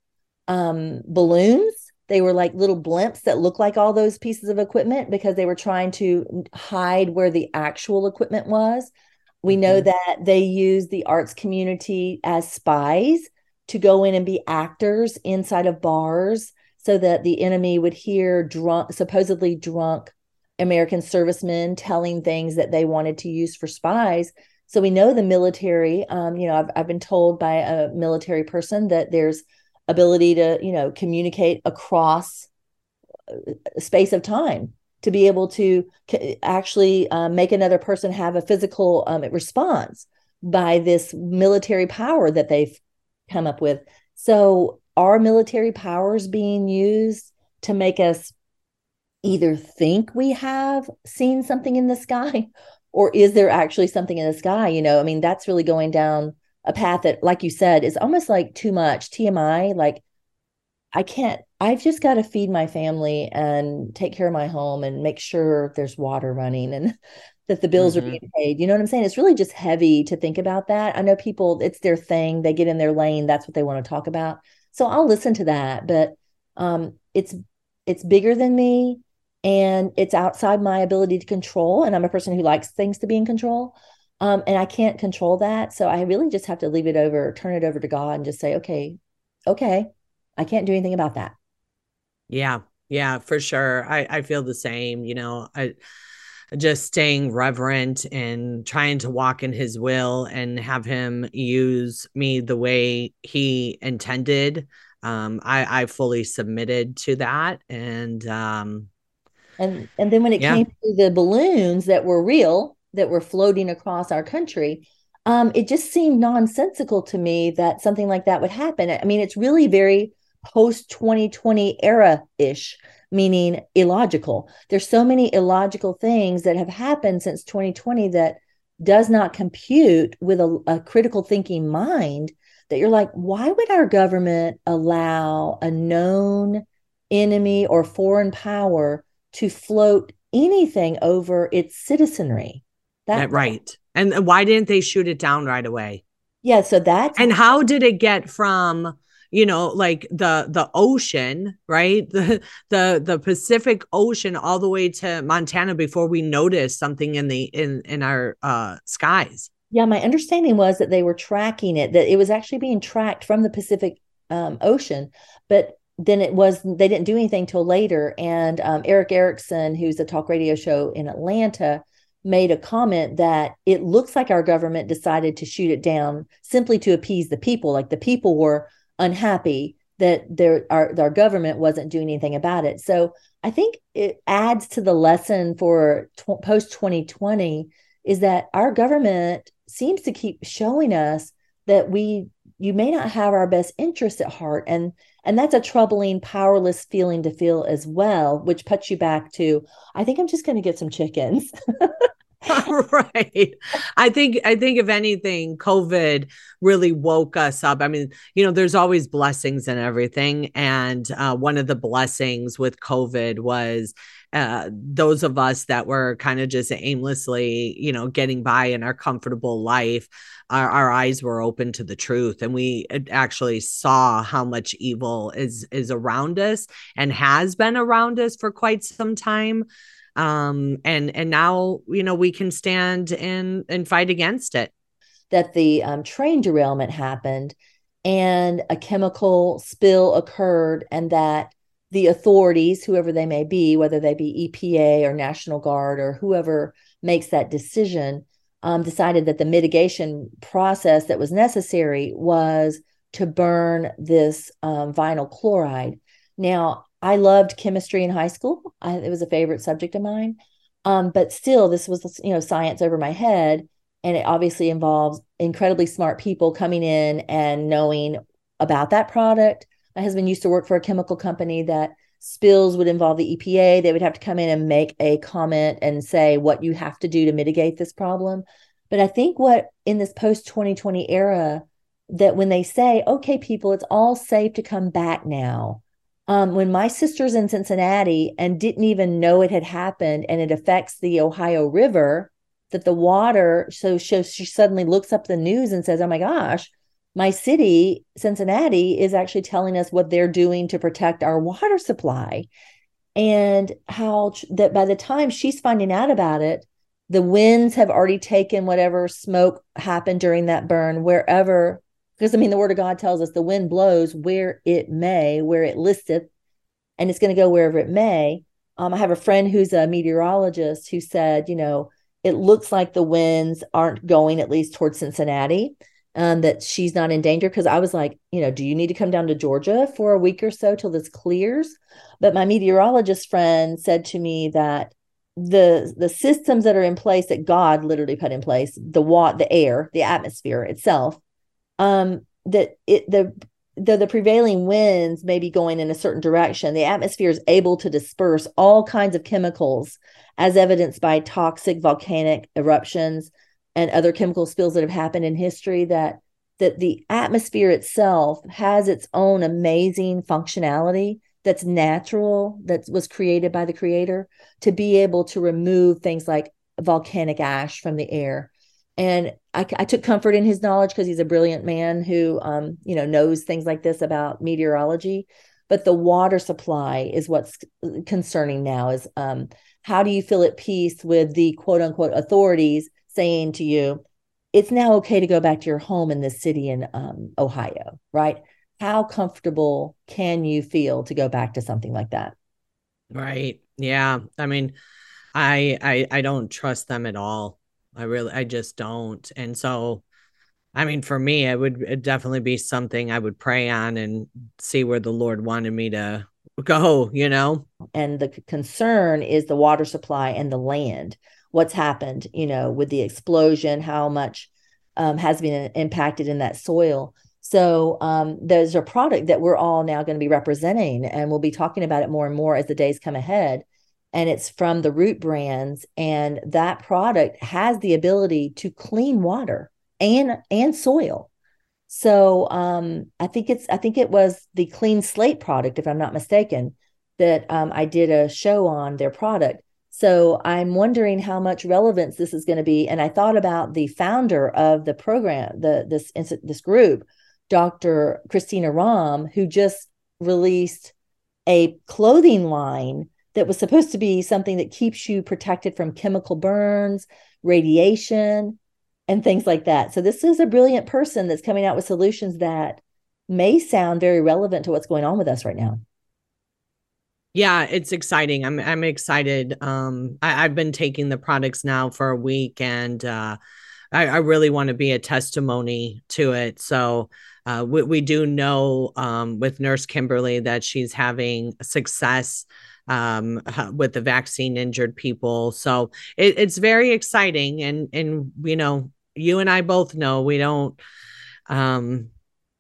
[SPEAKER 1] um balloons they were like little blimps that looked like all those pieces of equipment because they were trying to hide where the actual equipment was we know mm-hmm. that they used the arts community as spies to go in and be actors inside of bars so that the enemy would hear drunk, supposedly drunk American servicemen telling things that they wanted to use for spies. So we know the military. Um, you know, I've, I've been told by a military person that there's ability to, you know, communicate across space of time to be able to actually um, make another person have a physical um, response by this military power that they've come up with. So are military powers being used to make us either think we have seen something in the sky or is there actually something in the sky? You know i mean that's really going down a path that like you said is almost like too much tmi like i can't i've just got to feed my family and take care of my home and make sure there's water running and that the bills mm-hmm. are being paid you know what i'm saying? It's really just heavy to think about that. I know people it's their thing they get in their lane that's what they want to talk about. So I'll listen to that, but um, it's it's bigger than me and it's outside my ability to control. And I'm a person who likes things to be in control. Um, and I can't control that. So I really just have to leave it over, turn it over to God and just say, okay, okay, I can't do anything about that.
[SPEAKER 2] Yeah. Yeah, for sure. I, I feel the same. You know, I just staying reverent and trying to walk in his will and have him use me the way he intended um, I, I fully submitted to that and um,
[SPEAKER 1] and and then when it yeah. came to the balloons that were real that were floating across our country um, it just seemed nonsensical to me that something like that would happen i mean it's really very post 2020 era ish meaning illogical. There's so many illogical things that have happened since 2020 that does not compute with a, a critical thinking mind that you're like, why would our government allow a known enemy or foreign power to float anything over its citizenry?
[SPEAKER 2] That, right. And why didn't they shoot it down right away?
[SPEAKER 1] Yeah, so that's
[SPEAKER 2] And how did it get from you know like the the ocean right the the the pacific ocean all the way to montana before we noticed something in the in in our uh skies
[SPEAKER 1] yeah my understanding was that they were tracking it that it was actually being tracked from the pacific um, ocean but then it was they didn't do anything till later. And um, erick erickson who's a talk radio show in atlanta made a comment that it looks like our government decided to shoot it down simply to appease the people. Like the people were unhappy that their our, our government wasn't doing anything about it. So I think it adds to the lesson for tw- post 2020 is that our government seems to keep showing us that we you may not have our best interest at heart. And and that's a troubling powerless feeling to feel as well which puts you back to i think i'm just going to get some chickens
[SPEAKER 2] right. I think i think if anything covid really woke us up. I mean you know there's always blessings and everything and uh, one of the blessings with covid was uh, those of us that were kind of just aimlessly, you know, getting by in our comfortable life, our, our eyes were open to the truth, and we actually saw how much evil is is around us and has been around us for quite some time um, and and now you know we can stand and and fight against it.
[SPEAKER 1] That the um, train derailment happened, and a chemical spill occurred, and that the authorities, whoever they may be, whether they be EPA or National Guard or whoever makes that decision, um, decided that the mitigation process that was necessary was to burn this um, vinyl chloride. Now, I loved chemistry in high school. I, it was a favorite subject of mine. Um, but still, this was you know science over my head, and it obviously involves incredibly smart people coming in and knowing about that product. My husband used to work for a chemical company that spills would involve the EPA. They would have to come in and make a comment and say what you have to do to mitigate this problem. But I think what in this post 2020 era, that when they say, okay, people, it's all safe to come back now. Um, when my sister's in Cincinnati and didn't even know it had happened and it affects the Ohio River, that the water, so, so she suddenly looks up the news and says, oh my gosh, my city, Cincinnati, is actually telling us what they're doing to protect our water supply. And how that by the time she's finding out about it, the winds have already taken whatever smoke happened during that burn wherever because i mean the word of god tells us the wind blows where it may where it listeth and it's going to go wherever it may. Um, i have a friend who's a meteorologist who said you know it looks like the winds aren't going at least towards cincinnati um, that she's not in danger. Because i was like you know do you need to come down to georgia for a week or so till this clears? But my meteorologist friend said to me that the the systems that are in place that God literally put in place, the water, the air, the atmosphere itself, um, that it the the the prevailing winds may be going in a certain direction, the atmosphere is able to disperse all kinds of chemicals, as evidenced by toxic volcanic eruptions and other chemical spills that have happened in history. That that the atmosphere itself has its own amazing functionality that's natural that was created by the creator to be able to remove things like volcanic ash from the air and I, I took comfort in his knowledge because he's a brilliant man who um, you know knows things like this about meteorology. But the water supply is what's concerning now is um, how do you feel at peace with the quote unquote authorities saying to you it's now okay to go back to your home in this city in um, ohio right? How comfortable can you feel to go back to something like that?
[SPEAKER 2] Right. Yeah. I mean i i i don't trust them at all i really i just don't. And so i mean for me it would definitely be something i would pray on and see where the lord wanted me to go you know?
[SPEAKER 1] And the concern is the water supply and the land. What's happened you know with the explosion how much um, has been impacted in that soil. So um, there's a product that we're all now going to be representing, and we'll be talking about it more and more as the days come ahead. And it's from the Root brands, and that product has the ability to clean water and and soil. So um, I think it's I think it was the Clean Slate product, if I'm not mistaken, that um, I did a show on their product. So I'm wondering how much relevance this is going to be. And I thought about the founder of the program, the this this group, Dr. Christina Rahm, who just released a clothing line that was supposed to be something that keeps you protected from chemical burns, radiation, and things like that. So, this is a brilliant person that's coming out with solutions that may sound very relevant to what's going on with us right now.
[SPEAKER 2] Yeah, it's exciting. I'm I'm excited. Um, I, have been taking the products now for a week, and uh, I, I really want to be a testimony to it. So uh, we, we, do know um, with Nurse Kimberly that she's having success um, with the vaccine injured people. So it, it's very exciting. And, and, you know, you and I both know we don't um,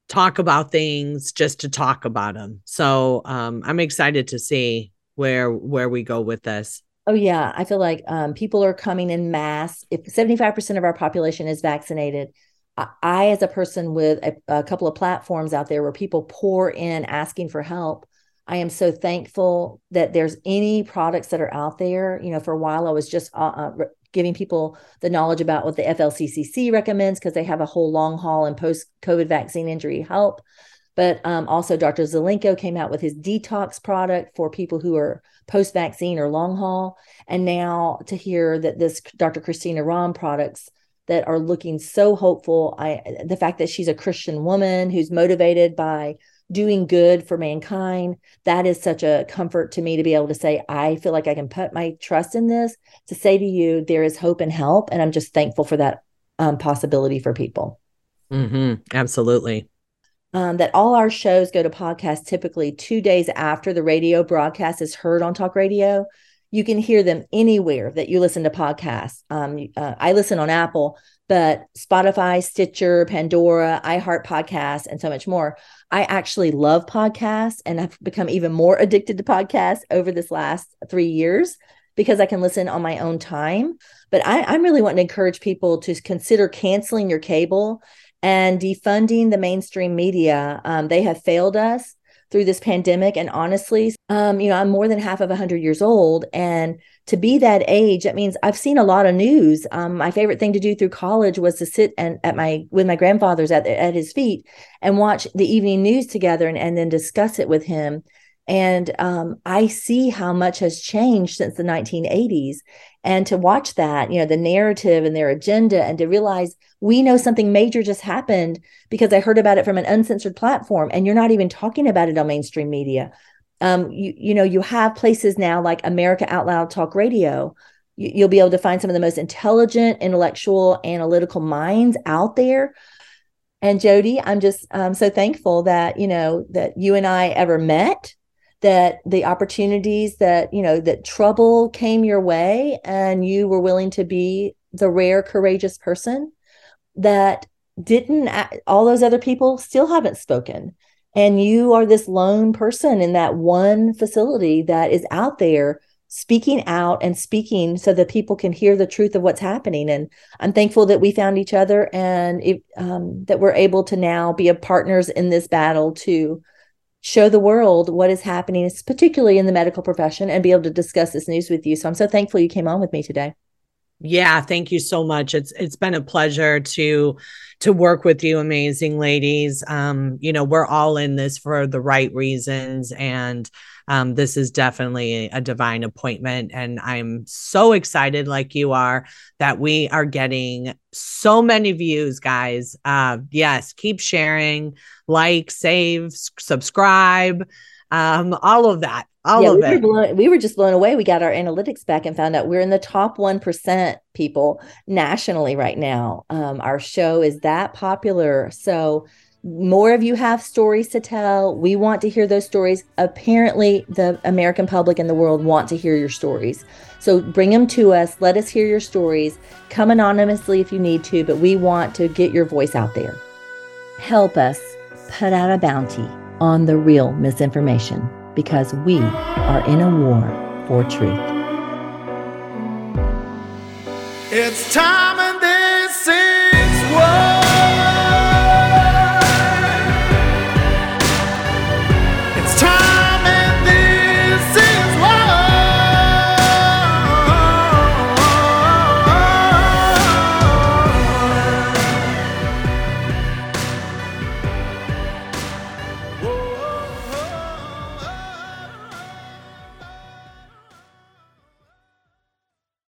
[SPEAKER 2] talk about things just to talk about them. So um, I'm excited to see where, where we go with this.
[SPEAKER 1] Oh yeah, I feel like um, people are coming in mass. If 75% of our population is vaccinated, I, as a person with a, a, couple of platforms out there where people pour in asking for help, I am so thankful that there's any products that are out there. You know, for a while I was just uh, uh, giving people the knowledge about what the FLCCC recommends because they have a whole long haul and post COVID vaccine injury help. But um, also, Dr. Zelenko came out with his detox product for people who are post vaccine or long haul. And now to hear that this Dr. Christina Rahm products that are looking so hopeful. I the fact that she's a Christian woman who's motivated by doing good for mankind, that is such a comfort to me to be able to say, I feel like I can put my trust in this to say to you, there is hope and help. And I'm just thankful for that um, possibility for people.
[SPEAKER 2] Mm-hmm. Absolutely.
[SPEAKER 1] um, that all our shows go to podcast typically two days after the radio broadcast is heard on talk radio. You can hear them anywhere that you listen to podcasts. Um, uh, I listen on Apple, but Spotify, Stitcher, Pandora, iHeart Podcasts, and so much more. I actually love podcasts and I've become even more addicted to podcasts over this last three years because I can listen on my own time. But I, am really wanting to encourage people to consider canceling your cable and defunding the mainstream media. Um, they have failed us through this pandemic. And honestly, um, you know, I'm more than half of 100 years old. And to be that age, that means I've seen a lot of news. Um, my favorite thing to do through college was to sit and at my with my grandfather's at at his feet and watch the evening news together and, and then discuss it with him. And um, I see how much has changed since the 1980s. And to watch that, you know, the narrative and their agenda, and to realize we know something major just happened because I heard about it from an uncensored platform, and you're not even talking about it on mainstream media. Um, you, you know, you have places now like America Out Loud Talk Radio. You, you'll be able to find some of the most intelligent, intellectual, analytical minds out there and Jodi, I'm just um, so thankful that you know that you and I ever met that the opportunities that you know that trouble came your way and you were willing to be the rare courageous person that didn't all those other people still haven't spoken and you are this lone person in that one facility that is out there speaking out and speaking so that people can hear the truth of what's happening and i'm thankful that we found each other and it, um, that we're able to now be a partners in this battle to show the world what is happening, particularly in the medical profession, and be able to discuss this news with you. So I'm so thankful you came on with me today.
[SPEAKER 2] Yeah, thank you so much. It's it's been a pleasure to to work with you amazing ladies. Um you know, we're all in this for the right reasons and um, this is definitely a divine appointment. And I'm so excited, like you are, that we are getting so many views, guys. Uh, yes, keep sharing, like, save, subscribe, um, all of that. All yeah, of
[SPEAKER 1] we
[SPEAKER 2] it.
[SPEAKER 1] Were blown, we were just blown away. We got our analytics back and found out we're in the top 1% people nationally right now. Um, our show is that popular. So, more of you have stories to tell. We want to hear those stories. Apparently, the American public and the world want to hear your stories. So bring them to us. Let us hear your stories. Come anonymously if you need to, but we want to get your voice out there. Help us put out a bounty on the real misinformation because we are in a war for truth.
[SPEAKER 3] It's time and this is